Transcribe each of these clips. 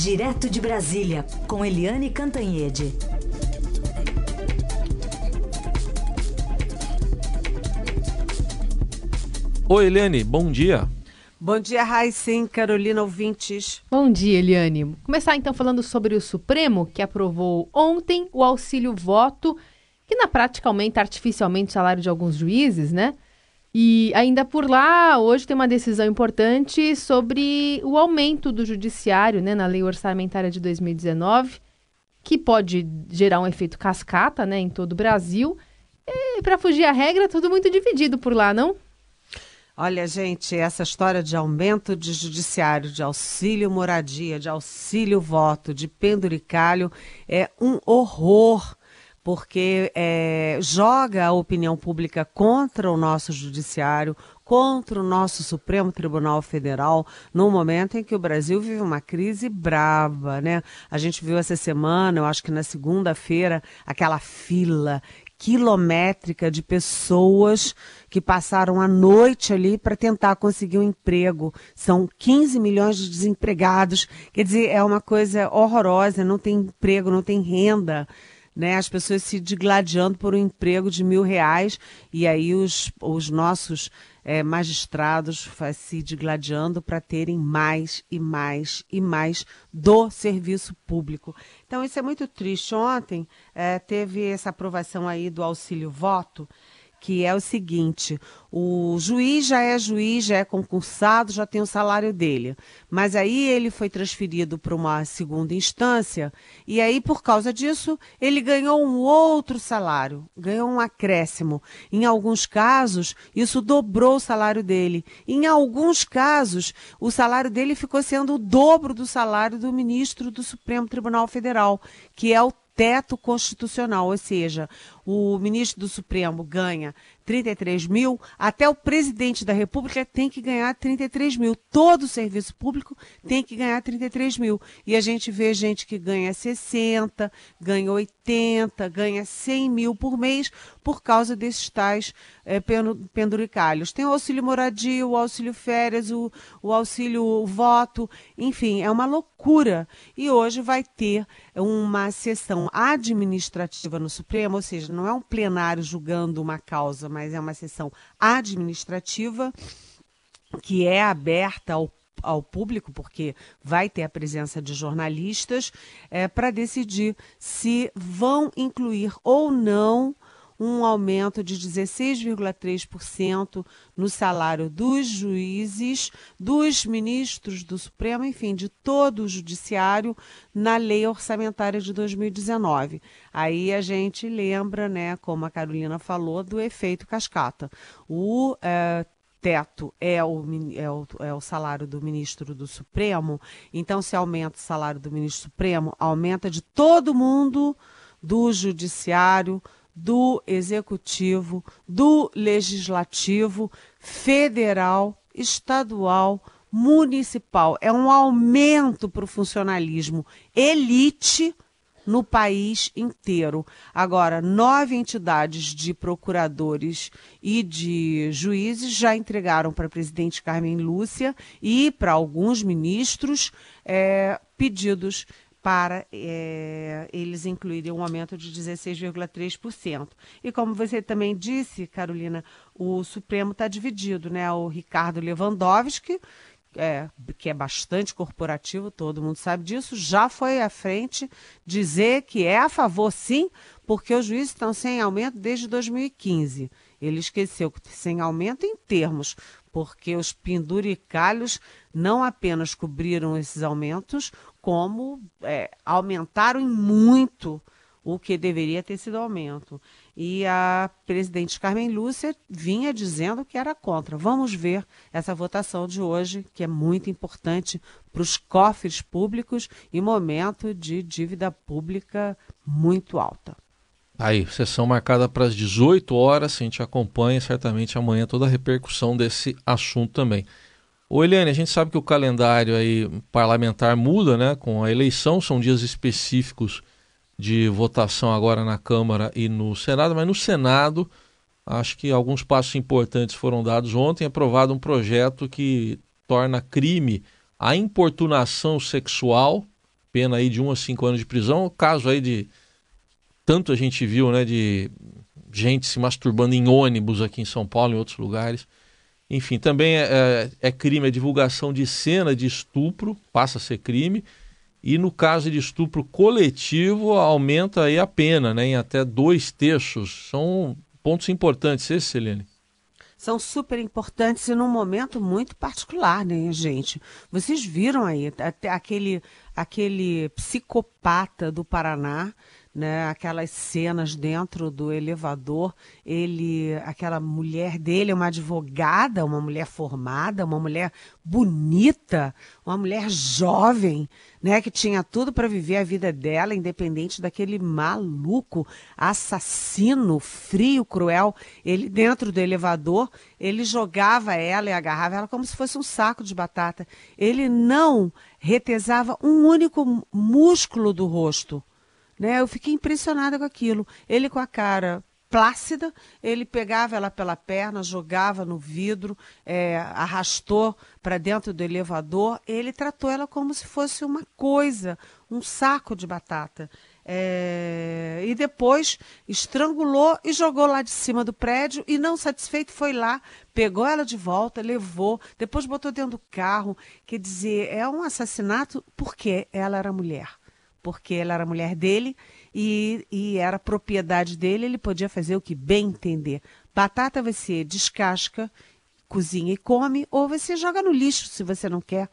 Direto de Brasília, com Eliane Cantanhede. Oi, Eliane, bom dia. Bom dia, Raicem, Carolina ouvintes. Bom dia, Eliane. Vou começar então falando sobre o Supremo, que aprovou ontem o auxílio voto, que na prática aumenta artificialmente o salário de alguns juízes, né? E ainda por lá, hoje tem uma decisão importante sobre o aumento do judiciário, né, na lei orçamentária de 2019, que pode gerar um efeito cascata, né, em todo o Brasil. E para fugir à regra, tudo muito dividido por lá, não? Olha, gente, essa história de aumento de judiciário, de auxílio moradia, de auxílio voto, de penduricalho, é um horror porque é, joga a opinião pública contra o nosso judiciário, contra o nosso Supremo Tribunal Federal, num momento em que o Brasil vive uma crise brava, né? A gente viu essa semana, eu acho que na segunda-feira, aquela fila quilométrica de pessoas que passaram a noite ali para tentar conseguir um emprego. São 15 milhões de desempregados. Quer dizer, é uma coisa horrorosa, não tem emprego, não tem renda né, as pessoas se digladiando por um emprego de mil reais e aí os, os nossos é, magistrados se digladiando para terem mais e mais e mais do serviço público. Então isso é muito triste. Ontem é, teve essa aprovação aí do auxílio voto que é o seguinte: o juiz já é juiz, já é concursado, já tem o salário dele. Mas aí ele foi transferido para uma segunda instância, e aí, por causa disso, ele ganhou um outro salário, ganhou um acréscimo. Em alguns casos, isso dobrou o salário dele. Em alguns casos, o salário dele ficou sendo o dobro do salário do ministro do Supremo Tribunal Federal, que é o teto constitucional, ou seja, o ministro do Supremo ganha 33 mil, até o presidente da República tem que ganhar 33 mil. Todo serviço público tem que ganhar 33 mil. E a gente vê gente que ganha 60, ganha 80, ganha 100 mil por mês por causa desses tais é, penduricalhos. Tem o auxílio moradia, o auxílio férias, o, o auxílio voto, enfim, é uma loucura. E hoje vai ter uma sessão administrativa no Supremo, ou seja, não é um plenário julgando uma causa, mas é uma sessão administrativa que é aberta ao ao público, porque vai ter a presença de jornalistas, é, para decidir se vão incluir ou não um aumento de 16,3% no salário dos juízes, dos ministros do Supremo, enfim, de todo o judiciário na lei orçamentária de 2019. Aí a gente lembra, né, como a Carolina falou, do efeito cascata. O é, teto é o, é, o, é o salário do ministro do Supremo, então se aumenta o salário do ministro Supremo, aumenta de todo mundo do judiciário, do executivo, do legislativo, federal, estadual, municipal. É um aumento para o funcionalismo elite no país inteiro. Agora, nove entidades de procuradores e de juízes já entregaram para a presidente Carmen Lúcia e para alguns ministros é, pedidos para é, eles incluírem um aumento de 16,3%. E como você também disse, Carolina, o Supremo está dividido, né? O Ricardo Lewandowski, é, que é bastante corporativo, todo mundo sabe disso, já foi à frente dizer que é a favor, sim, porque os juízes estão sem aumento desde 2015. Ele esqueceu que sem aumento em termos, porque os penduricalhos não apenas cobriram esses aumentos, como é, aumentaram muito o que deveria ter sido aumento. E a presidente Carmen Lúcia vinha dizendo que era contra. Vamos ver essa votação de hoje, que é muito importante para os cofres públicos e momento de dívida pública muito alta. Aí, sessão marcada para as 18 horas, a gente acompanha certamente amanhã toda a repercussão desse assunto também. Ô Eliane, a gente sabe que o calendário aí parlamentar muda, né? Com a eleição, são dias específicos de votação agora na Câmara e no Senado, mas no Senado, acho que alguns passos importantes foram dados ontem, aprovado um projeto que torna crime a importunação sexual pena aí de 1 a 5 anos de prisão. O caso aí de tanto a gente viu, né, de gente se masturbando em ônibus aqui em São Paulo e em outros lugares. Enfim, também é, é, é crime a divulgação de cena de estupro, passa a ser crime. E no caso de estupro coletivo, aumenta aí a pena, né, em até dois terços. São pontos importantes esses, Celene? São super importantes e num momento muito particular, né, gente? Vocês viram aí até aquele, aquele psicopata do Paraná né, aquelas cenas dentro do elevador, ele, aquela mulher dele uma advogada, uma mulher formada, uma mulher bonita, uma mulher jovem, né, que tinha tudo para viver a vida dela, independente daquele maluco, assassino, frio, cruel. Ele dentro do elevador, ele jogava ela e agarrava ela como se fosse um saco de batata. Ele não retesava um único músculo do rosto. Né? Eu fiquei impressionada com aquilo. Ele com a cara plácida, ele pegava ela pela perna, jogava no vidro, é, arrastou para dentro do elevador. Ele tratou ela como se fosse uma coisa, um saco de batata. É, e depois estrangulou e jogou lá de cima do prédio e não satisfeito foi lá, pegou ela de volta, levou, depois botou dentro do carro. Quer dizer, é um assassinato porque ela era mulher porque ela era mulher dele e, e era propriedade dele, ele podia fazer o que bem entender. Batata você descasca, cozinha e come, ou você joga no lixo se você não quer.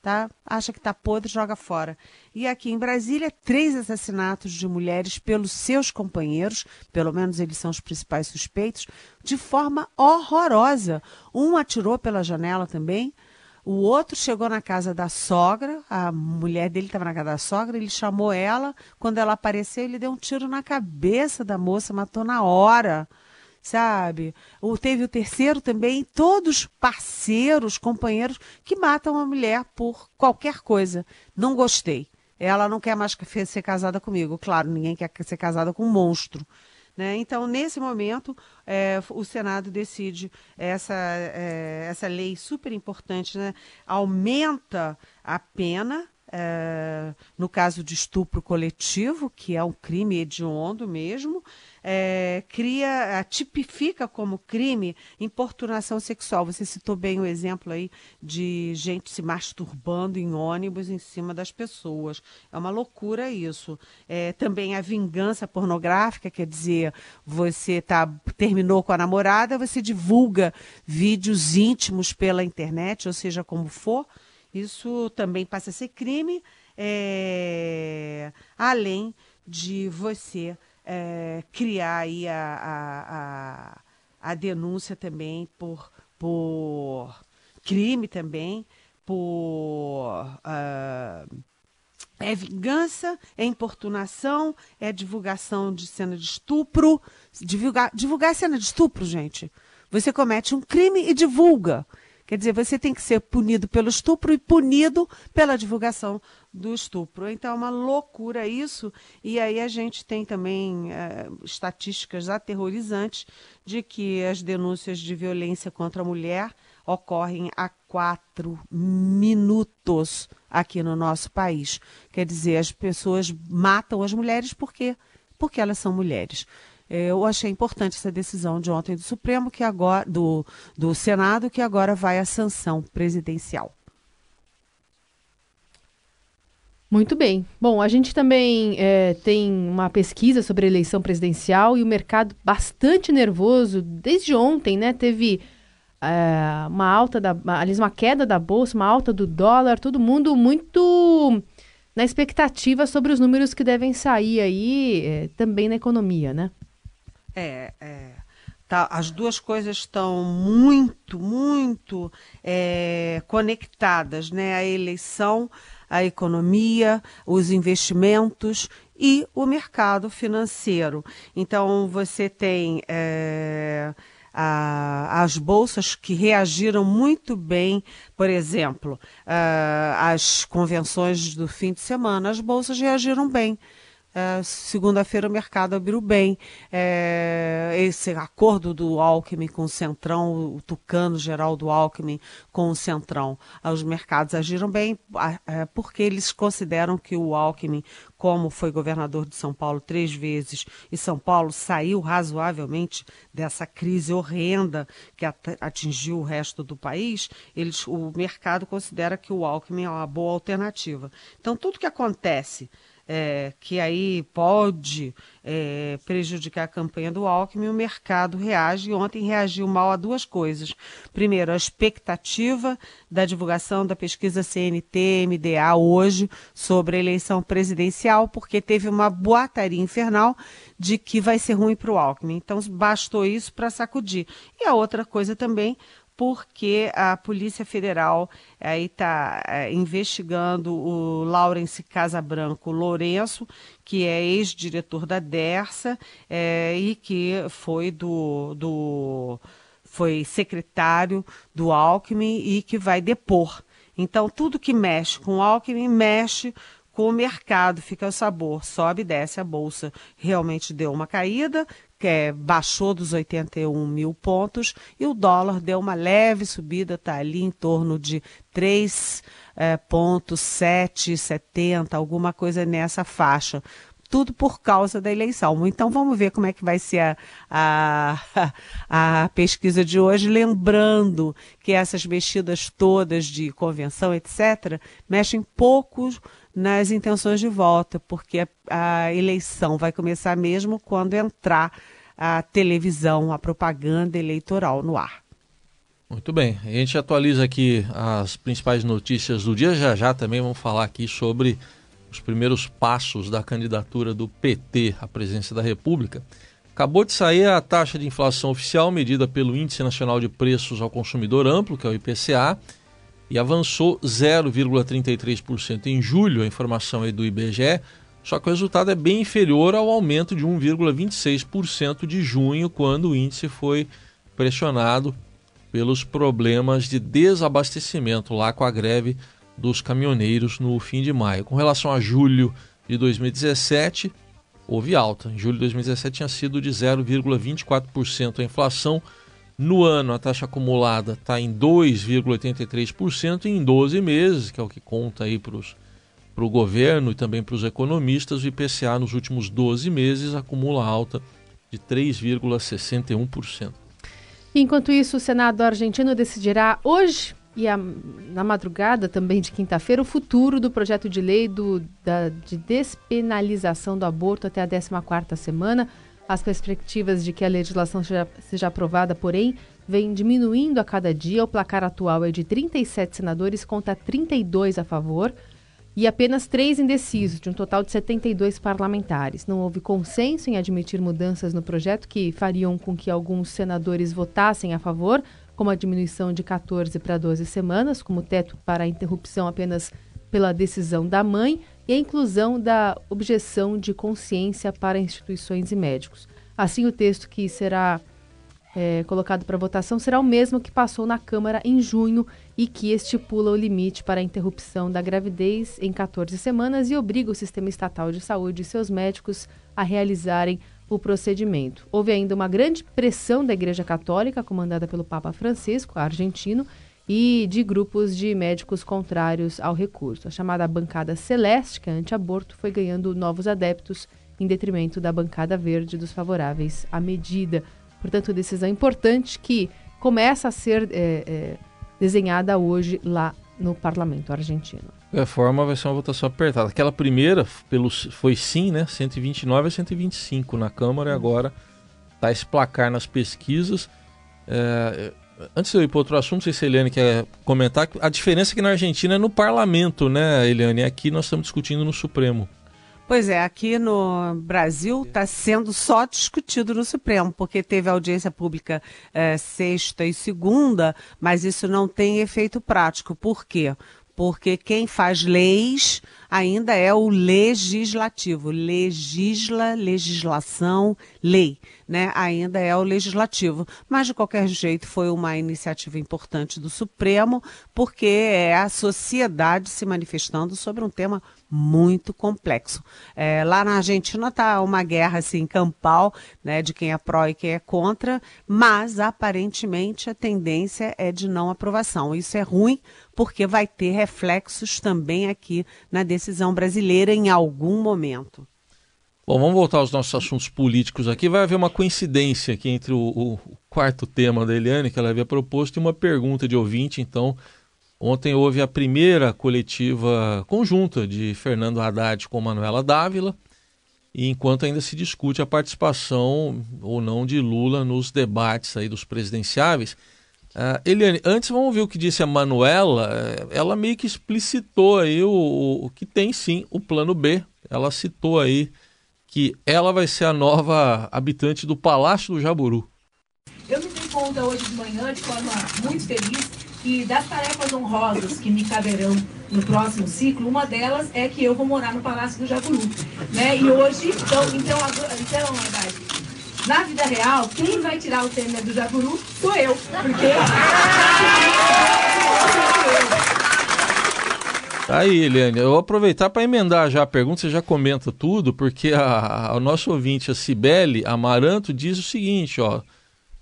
Tá? Acha que está podre, joga fora. E aqui em Brasília, três assassinatos de mulheres pelos seus companheiros, pelo menos eles são os principais suspeitos, de forma horrorosa. Um atirou pela janela também, o outro chegou na casa da sogra, a mulher dele estava na casa da sogra, ele chamou ela. Quando ela apareceu, ele deu um tiro na cabeça da moça, matou na hora sabe? Ou teve o terceiro também, todos parceiros, companheiros que matam a mulher por qualquer coisa. Não gostei. Ela não quer mais ser casada comigo. Claro, ninguém quer ser casada com um monstro. Né? Então, nesse momento, é, o Senado decide essa, é, essa lei super importante, né? aumenta a pena é, no caso de estupro coletivo, que é um crime hediondo mesmo, é, cria, tipifica como crime importunação sexual. Você citou bem o exemplo aí de gente se masturbando em ônibus em cima das pessoas. É uma loucura isso. É, também a vingança pornográfica, quer dizer, você tá, terminou com a namorada, você divulga vídeos íntimos pela internet, ou seja, como for. Isso também passa a ser crime, é, além de você é, criar aí a, a, a, a, denúncia também por, por crime também, por uh, é vingança, é importunação, é divulgação de cena de estupro. Divulgar, divulgar cena de estupro, gente. Você comete um crime e divulga. Quer dizer, você tem que ser punido pelo estupro e punido pela divulgação do estupro. Então é uma loucura isso. E aí a gente tem também é, estatísticas aterrorizantes de que as denúncias de violência contra a mulher ocorrem a quatro minutos aqui no nosso país. Quer dizer, as pessoas matam as mulheres por quê? Porque elas são mulheres. É, eu achei importante essa decisão de ontem do Supremo, que agora do, do Senado, que agora vai à sanção presidencial. Muito bem. Bom, a gente também é, tem uma pesquisa sobre a eleição presidencial e o mercado bastante nervoso desde ontem, né? Teve é, uma alta da, aliás, uma queda da bolsa, uma alta do dólar, todo mundo muito na expectativa sobre os números que devem sair aí é, também na economia, né? É, é. Tá, as duas coisas estão muito, muito é, conectadas, né? A eleição, a economia, os investimentos e o mercado financeiro. Então, você tem é, a, as bolsas que reagiram muito bem, por exemplo, uh, as convenções do fim de semana, as bolsas reagiram bem é, segunda-feira o mercado abriu bem. É, esse acordo do Alckmin com o Centrão, o tucano geral do Alckmin com o Centrão, os mercados agiram bem é, porque eles consideram que o Alckmin, como foi governador de São Paulo três vezes, e São Paulo saiu razoavelmente dessa crise horrenda que atingiu o resto do país, eles, o mercado considera que o Alckmin é uma boa alternativa. Então, tudo que acontece é, que aí pode é, prejudicar a campanha do Alckmin, o mercado reage. E ontem reagiu mal a duas coisas. Primeiro, a expectativa da divulgação da pesquisa CNT-MDA hoje sobre a eleição presidencial, porque teve uma boataria infernal de que vai ser ruim para o Alckmin. Então, bastou isso para sacudir. E a outra coisa também porque a Polícia Federal aí está é, investigando o Laurence Casabranco Lourenço, que é ex-diretor da Dersa é, e que foi do, do foi secretário do Alckmin e que vai depor. Então, tudo que mexe com o Alckmin mexe com o mercado, fica o sabor, sobe e desce a bolsa. Realmente deu uma caída, que é, baixou dos 81 mil pontos, e o dólar deu uma leve subida, está ali em torno de 3,770, é, alguma coisa nessa faixa tudo por causa da eleição. Então vamos ver como é que vai ser a, a, a, pesquisa de hoje, lembrando que essas mexidas todas de convenção, etc., mexem pouco nas intenções de voto, porque a, a eleição vai começar mesmo quando entrar a televisão, a propaganda eleitoral no ar. Muito bem, a gente atualiza aqui as principais notícias do dia. Já já também vamos falar aqui sobre os primeiros passos da candidatura do PT à presidência da República. Acabou de sair a taxa de inflação oficial medida pelo Índice Nacional de Preços ao Consumidor Amplo, que é o IPCA, e avançou 0,33% em julho, a informação aí do IBGE, só que o resultado é bem inferior ao aumento de 1,26% de junho, quando o índice foi pressionado pelos problemas de desabastecimento lá com a greve dos caminhoneiros no fim de maio. Com relação a julho de 2017, houve alta. Em julho de 2017 tinha sido de 0,24% a inflação. No ano, a taxa acumulada está em 2,83% em 12 meses, que é o que conta aí para o governo e também para os economistas. O IPCA nos últimos 12 meses acumula alta de 3,61%. Enquanto isso, o Senado argentino decidirá hoje e a, na madrugada também de quinta-feira o futuro do projeto de lei do, da, de despenalização do aborto até a 14ª semana. As perspectivas de que a legislação seja, seja aprovada, porém, vêm diminuindo a cada dia. O placar atual é de 37 senadores contra 32 a favor e apenas três indecisos, de um total de 72 parlamentares. Não houve consenso em admitir mudanças no projeto que fariam com que alguns senadores votassem a favor, como a diminuição de 14 para 12 semanas, como teto para a interrupção apenas pela decisão da mãe, e a inclusão da objeção de consciência para instituições e médicos. Assim, o texto que será é, colocado para votação será o mesmo que passou na Câmara em junho e que estipula o limite para a interrupção da gravidez em 14 semanas e obriga o sistema estatal de saúde e seus médicos a realizarem o procedimento. Houve ainda uma grande pressão da Igreja Católica, comandada pelo Papa Francisco, argentino, e de grupos de médicos contrários ao recurso. A chamada bancada celeste, que é anti-aborto, foi ganhando novos adeptos em detrimento da bancada verde dos favoráveis à medida. Portanto, decisão importante que começa a ser é, é, desenhada hoje lá no parlamento argentino. A é, forma vai ser uma votação apertada. Aquela primeira pelo, foi sim, né? 129 a 125 na Câmara e agora está esse placar nas pesquisas. É, antes de eu ir para outro assunto, não sei se a Eliane quer comentar, a diferença aqui na Argentina é no parlamento, né, Eliane? Aqui nós estamos discutindo no Supremo. Pois é, aqui no Brasil está sendo só discutido no Supremo, porque teve audiência pública é, sexta e segunda, mas isso não tem efeito prático. Por quê? porque quem faz leis ainda é o legislativo, legisla, legislação, lei, né? Ainda é o legislativo, mas de qualquer jeito foi uma iniciativa importante do Supremo, porque é a sociedade se manifestando sobre um tema muito complexo. É, lá na Argentina está uma guerra assim campal, né, de quem é pró e quem é contra, mas aparentemente a tendência é de não aprovação. Isso é ruim porque vai ter reflexos também aqui na decisão brasileira em algum momento. Bom, vamos voltar aos nossos assuntos políticos aqui. Vai haver uma coincidência aqui entre o, o quarto tema da Eliane, que ela havia proposto, e uma pergunta de ouvinte. Então, ontem houve a primeira coletiva conjunta de Fernando Haddad com Manuela Dávila, e enquanto ainda se discute a participação ou não de Lula nos debates aí dos presidenciáveis. Uh, Eliane, antes vamos ouvir o que disse a Manuela. Ela meio que explicitou aí o, o que tem sim o plano B. Ela citou aí que ela vai ser a nova habitante do Palácio do Jaburu. Eu me dei conta hoje de manhã, de forma muito feliz, que das tarefas honrosas que me caberão no próximo ciclo, uma delas é que eu vou morar no Palácio do Jaburu. Né? E hoje, então, então, então, na vida real, quem vai tirar o tema do Jaburu sou eu. Porque. Tá aí, Eliane, eu vou aproveitar para emendar já a pergunta, você já comenta tudo, porque a, a, nosso ouvinte, a Cibele Amaranto, diz o seguinte, ó.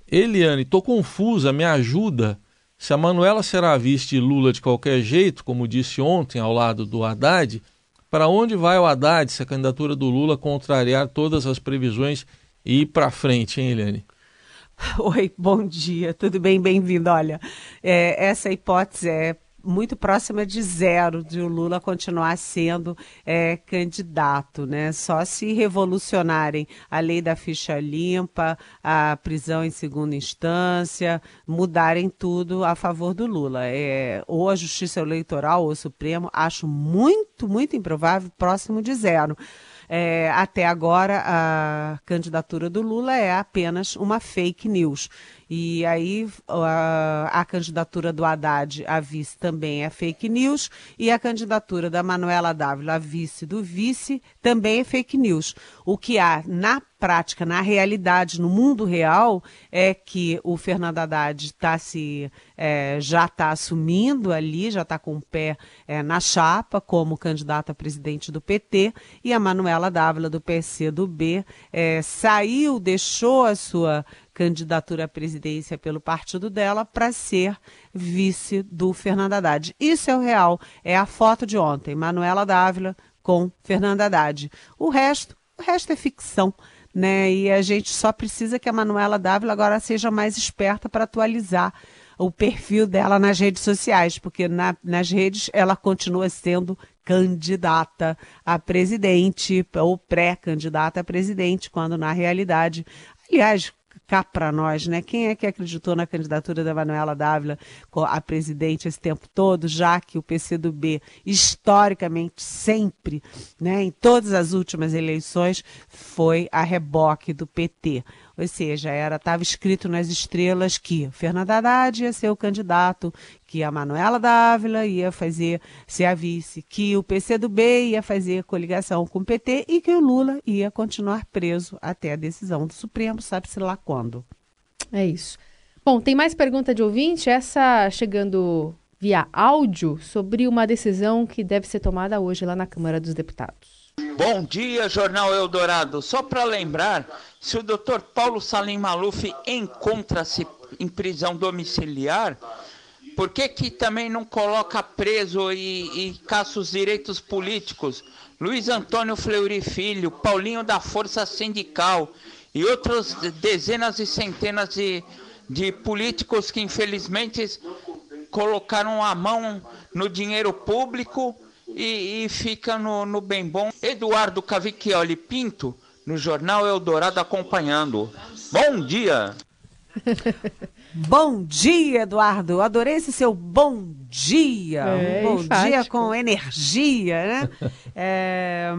Eliane, tô confusa, me ajuda. Se a Manuela será vista de Lula de qualquer jeito, como disse ontem ao lado do Haddad, para onde vai o Haddad se a candidatura do Lula contrariar todas as previsões e ir para frente, hein, Eliane? Oi, bom dia, tudo bem? Bem-vindo. Olha, é, essa hipótese é muito próxima de zero de o Lula continuar sendo é, candidato, né? Só se revolucionarem a lei da ficha limpa, a prisão em segunda instância, mudarem tudo a favor do Lula. É, ou a Justiça Eleitoral ou o Supremo, acho muito, muito improvável, próximo de zero. É, até agora, a candidatura do Lula é apenas uma fake news. E aí a, a, candidatura do Haddad a vice também é fake news e a candidatura da Manuela Dávila a vice do vice também é fake news. O que há na prática, na realidade, no mundo real, é que o Fernando Haddad está se é, já está assumindo ali, já está com o pé é, na chapa como candidato a presidente do PT e a Manuela Dávila do PCdoB é, saiu, deixou a sua candidatura à presidência pelo partido dela para ser vice do Fernando Haddad. Isso é o real, é a foto de ontem, Manuela Dávila com Fernando Haddad. O resto, o resto é ficção né? E a gente só precisa que a Manuela Dávila agora seja mais esperta para atualizar o perfil dela nas redes sociais, porque na, nas redes ela continua sendo candidata a presidente ou pré-candidata a presidente, quando na realidade, aliás, cá para nós, né? Quem é que acreditou na candidatura da Manuela Dávila a presidente esse tempo todo, já que o PCdoB, historicamente, sempre, né, em todas as últimas eleições, foi a reboque do PT. Ou seja, era estava escrito nas estrelas que Fernando Haddad ia ser o candidato, que a Manuela Dávila ia fazer ser a vice, que o PCdoB ia fazer coligação com o PT e que o Lula ia continuar preso até a decisão do Supremo, sabe-se lá quando. É isso. Bom, tem mais pergunta de ouvinte, essa chegando via áudio sobre uma decisão que deve ser tomada hoje lá na Câmara dos Deputados. Bom dia, Jornal Eldorado. Só para lembrar, se o Dr. Paulo Salim Maluf encontra-se em prisão domiciliar, por que, que também não coloca preso e, e caça os direitos políticos? Luiz Antônio Fleury Filho, Paulinho da Força Sindical e outras dezenas e centenas de, de políticos que infelizmente colocaram a mão no dinheiro público e, e fica no, no bem bom. Eduardo Cavicchioli Pinto, no Jornal Eldorado, acompanhando. Bom dia! bom dia, Eduardo. Adorei esse seu bom dia. É, um bom enfático. dia com energia, né? é,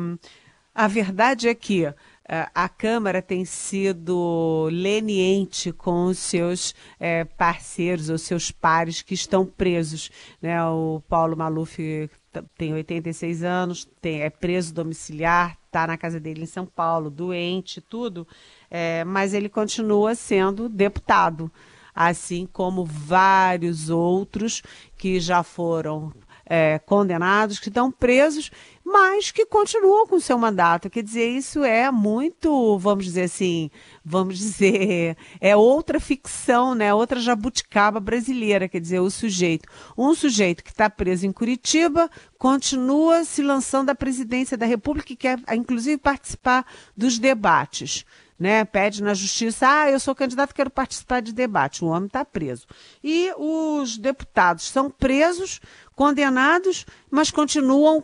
a verdade é que é, a Câmara tem sido leniente com os seus é, parceiros, os seus pares que estão presos. Né? O Paulo Maluf tem 86 anos, tem, é preso domiciliar, está na casa dele em São Paulo, doente, tudo, é, mas ele continua sendo deputado, assim como vários outros que já foram é, condenados, que estão presos, mas que continuam com seu mandato. Quer dizer, isso é muito, vamos dizer assim, vamos dizer, é outra ficção, né? Outra jabuticaba brasileira, quer dizer, o sujeito. Um sujeito que está preso em Curitiba continua se lançando à presidência da República e quer, inclusive, participar dos debates né, pede na justiça, ah, eu sou candidato, quero participar de debate. O homem está preso. E os deputados são presos, condenados, mas continuam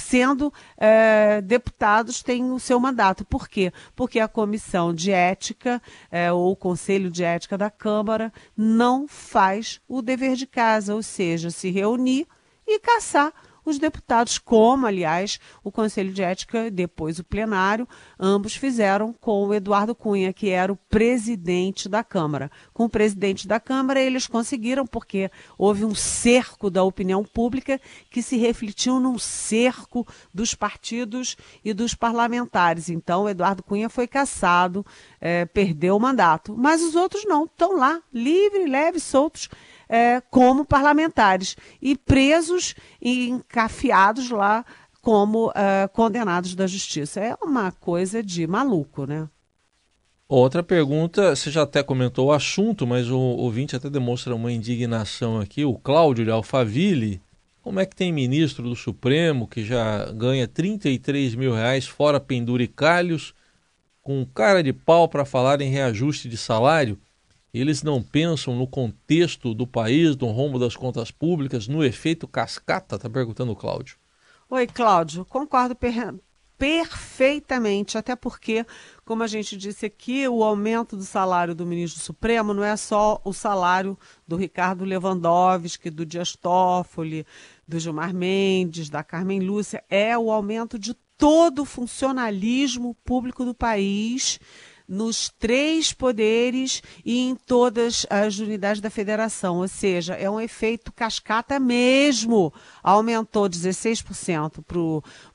sendo é, deputados têm o seu mandato. Por quê? Porque a comissão de ética é, ou o conselho de ética da Câmara não faz o dever de casa, ou seja, se reunir e caçar os deputados, como, aliás, o Conselho de Ética, depois o plenário, ambos fizeram com o Eduardo Cunha, que era o presidente da Câmara. Com o presidente da Câmara, eles conseguiram, porque houve um cerco da opinião pública que se refletiu num cerco dos partidos e dos parlamentares. Então, o Eduardo Cunha foi caçado, é, perdeu o mandato. Mas os outros não, estão lá, livres, leves, soltos é, como parlamentares e presos e encafiados lá como é, condenados da justiça. É uma coisa de maluco, né? Outra pergunta, você já até comentou o assunto, mas o ouvinte até demonstra uma indignação aqui. O Cláudio de Alphaville, como é que tem ministro do Supremo que já ganha 33 mil reais fora penduricalhos, com cara de pau para falar em reajuste de salário? Eles não pensam no contexto do país, no rombo das contas públicas, no efeito cascata? Está perguntando o Cláudio. Oi, Cláudio. Concordo per perfeitamente, até porque, como a gente disse aqui, o aumento do salário do ministro Supremo não é só o salário do Ricardo Lewandowski, do Dias Toffoli, do Gilmar Mendes, da Carmen Lúcia, é o aumento de todo o funcionalismo público do país nos três poderes e em todas as unidades da federação. Ou seja, é um efeito cascata mesmo. Aumentou 16%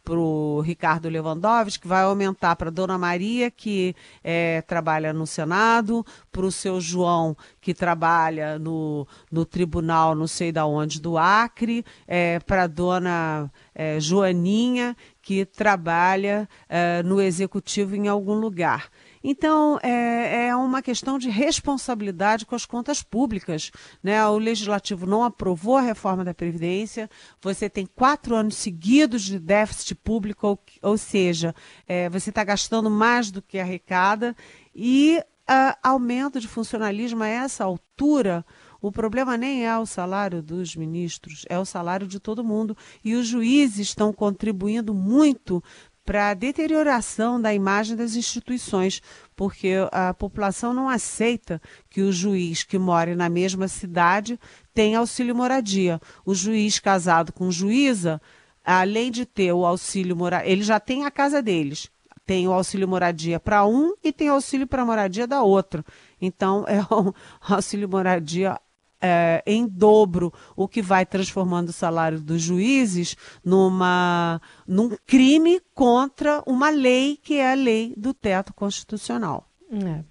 para o Ricardo Lewandowski, que vai aumentar para Dona Maria, que é, trabalha no Senado, para o seu João, que trabalha no, no tribunal, não sei da onde, do Acre, é, para Dona é, Joaninha, que trabalha é, no executivo em algum lugar. Então, é, é, uma questão de responsabilidade com as contas públicas. Né? O Legislativo não aprovou a reforma da Previdência, você tem quatro anos seguidos de déficit público, ou, ou seja, é, você está gastando mais do que arrecada, e uh, aumento de funcionalismo a essa altura. O problema nem é o salário dos ministros, é o salário de todo mundo. E os juízes estão contribuindo muito para a deterioração da imagem das instituições, porque a população não aceita que o juiz que mora na mesma cidade tenha auxílio moradia. O juiz casado com juíza, além de ter o auxílio moradia, ele já tem a casa deles. Tem o auxílio moradia para um e tem o auxílio para moradia da outra. Então, é um auxílio moradia é, em dobro, o que vai transformando o salário dos juízes numa, num crime contra uma lei que é a lei do teto constitucional. É.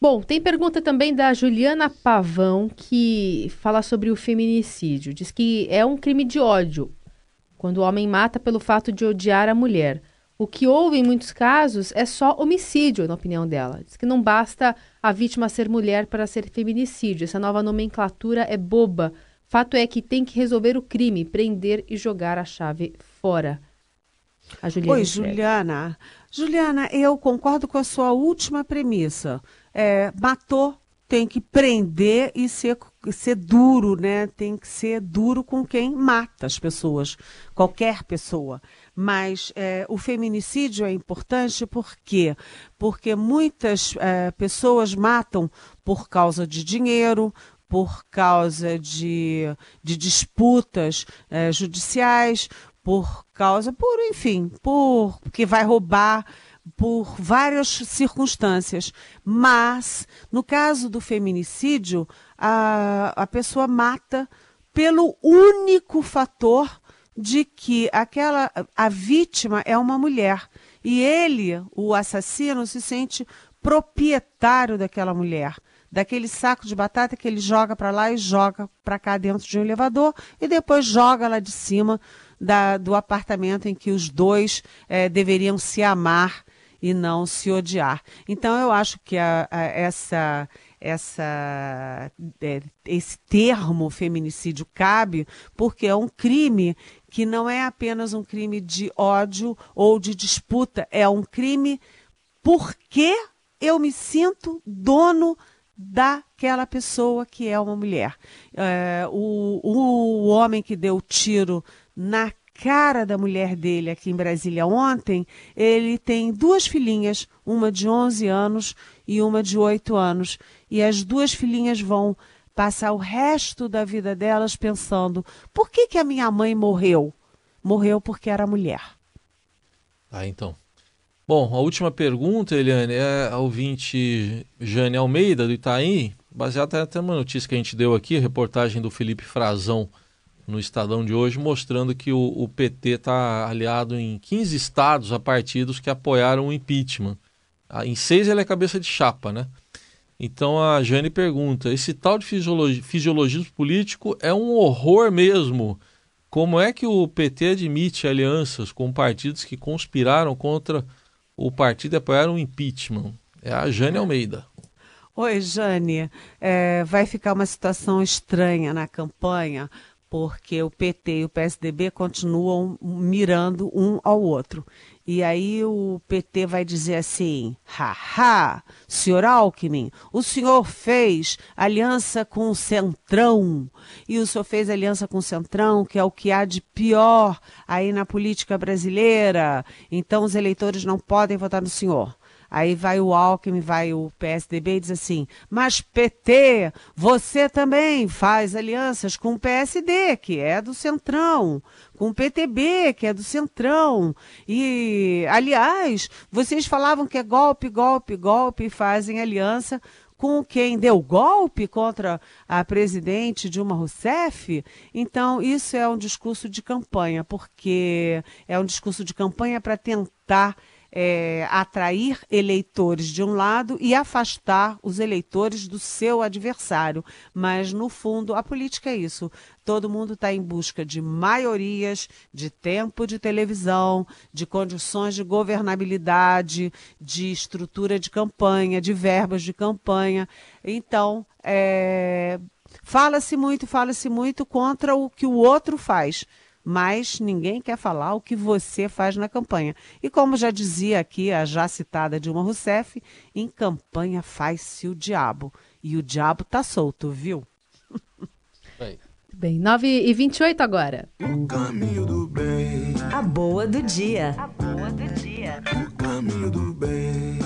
Bom, tem pergunta também da Juliana Pavão, que fala sobre o feminicídio. Diz que é um crime de ódio, quando o homem mata pelo fato de odiar a mulher. O que houve em muitos casos é só homicídio, na opinião dela. Diz que não basta a vítima ser mulher para ser feminicídio. Essa nova nomenclatura é boba. Fato é que tem que resolver o crime, prender e jogar a chave fora. A Juliana Oi, Juliana. Juliana, eu concordo com a sua última premissa. É, matou, tem que prender e ser, ser duro, né? Tem que ser duro com quem mata as pessoas, qualquer pessoa. Mas é, o feminicídio é importante por quê? Porque muitas é, pessoas matam por causa de dinheiro, por causa de, de disputas é, judiciais, por causa, por enfim, por que vai roubar por várias circunstâncias. Mas, no caso do feminicídio, a, a pessoa mata pelo único fator de que aquela a vítima é uma mulher e ele, o assassino, se sente proprietário daquela mulher, daquele saco de batata que ele joga para lá e joga para cá dentro de um elevador e depois joga lá de cima da, do apartamento em que os dois é, deveriam se amar e não se odiar. Então eu acho que a, a, essa essa, é, esse termo feminicídio cabe porque é um crime que não é apenas um crime de ódio ou de disputa, é um crime porque eu me sinto dono daquela pessoa que é uma mulher. É, o, o homem que deu tiro na cara da mulher dele aqui em Brasília ontem, ele tem duas filhinhas, uma de 11 anos e uma de 8 anos. E as duas filhinhas vão passar o resto da vida delas pensando: por que, que a minha mãe morreu? Morreu porque era mulher. Ah, então. Bom, a última pergunta, Eliane, é a ouvinte Jane Almeida, do Itaim, baseada até numa notícia que a gente deu aqui, reportagem do Felipe Frazão no Estadão de hoje, mostrando que o, o PT está aliado em 15 estados a partidos que apoiaram o impeachment. Ah, em seis ele é cabeça de chapa, né? Então a Jane pergunta: esse tal de fisiologi fisiologismo político é um horror mesmo? Como é que o PT admite alianças com partidos que conspiraram contra o partido e apoiaram o impeachment? É a Jane Almeida. Oi, Jane. É, vai ficar uma situação estranha na campanha, porque o PT e o PSDB continuam mirando um ao outro. E aí o PT vai dizer assim: haha, senhor Alckmin, o senhor fez aliança com o Centrão. E o senhor fez aliança com o Centrão, que é o que há de pior aí na política brasileira. Então os eleitores não podem votar no senhor. Aí vai o Alckmin, vai o PSDB e diz assim: mas PT, você também faz alianças com o PSD, que é do Centrão, com o PTB, que é do Centrão. E, aliás, vocês falavam que é golpe, golpe, golpe, e fazem aliança com quem deu golpe contra a presidente Dilma Rousseff. Então, isso é um discurso de campanha, porque é um discurso de campanha para tentar é, atrair eleitores de um lado e afastar os eleitores do seu adversário. Mas, no fundo, a política é isso. Todo mundo está em busca de maiorias, de tempo de televisão, de condições de governabilidade, de estrutura de campanha, de verbas de campanha. Então, é, fala-se muito, fala-se muito contra o que o outro faz mas ninguém quer falar o que você faz na campanha. E como já dizia aqui a já citada Dilma Rousseff, em campanha faz-se o diabo. E o diabo tá solto, viu? Bem, bem 9 e 28 agora. O caminho do bem. A boa do dia. A boa do dia. O caminho do bem.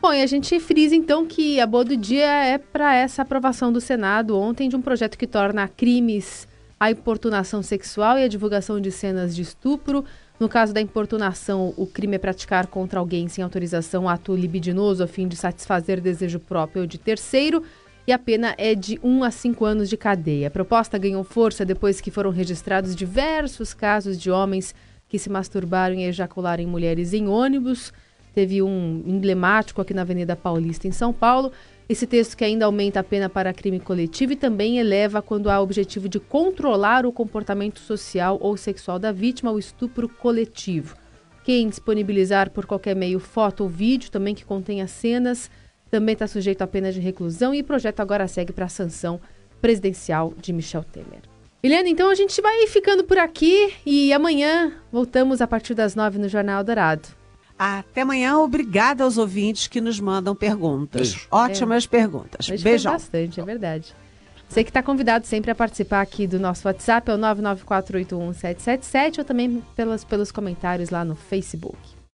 Bom, e a gente frisa então que a boa do dia é para essa aprovação do Senado ontem de um projeto que torna crimes a importunação sexual e a divulgação de cenas de estupro. No caso da importunação, o crime é praticar contra alguém sem autorização ato libidinoso a fim de satisfazer desejo próprio ou de terceiro, e a pena é de 1 a 5 anos de cadeia. A proposta ganhou força depois que foram registrados diversos casos de homens que se masturbaram e ejacularam em mulheres em ônibus. Teve um emblemático aqui na Avenida Paulista, em São Paulo, esse texto que ainda aumenta a pena para crime coletivo e também eleva quando há objetivo de controlar o comportamento social ou sexual da vítima o estupro coletivo. Quem disponibilizar por qualquer meio foto ou vídeo também que contenha cenas também está sujeito à pena de reclusão e o projeto agora segue para a sanção presidencial de Michel Temer. Eliane, então a gente vai ficando por aqui e amanhã voltamos a partir das nove no Jornal Dourado. Até amanhã. Obrigada aos ouvintes que nos mandam perguntas. Beijo. Ótimas é. perguntas. Hoje Beijão. bastante, é verdade. Você que está convidado sempre a participar aqui do nosso WhatsApp, é o 994811777 ou também pelos, pelos comentários lá no Facebook.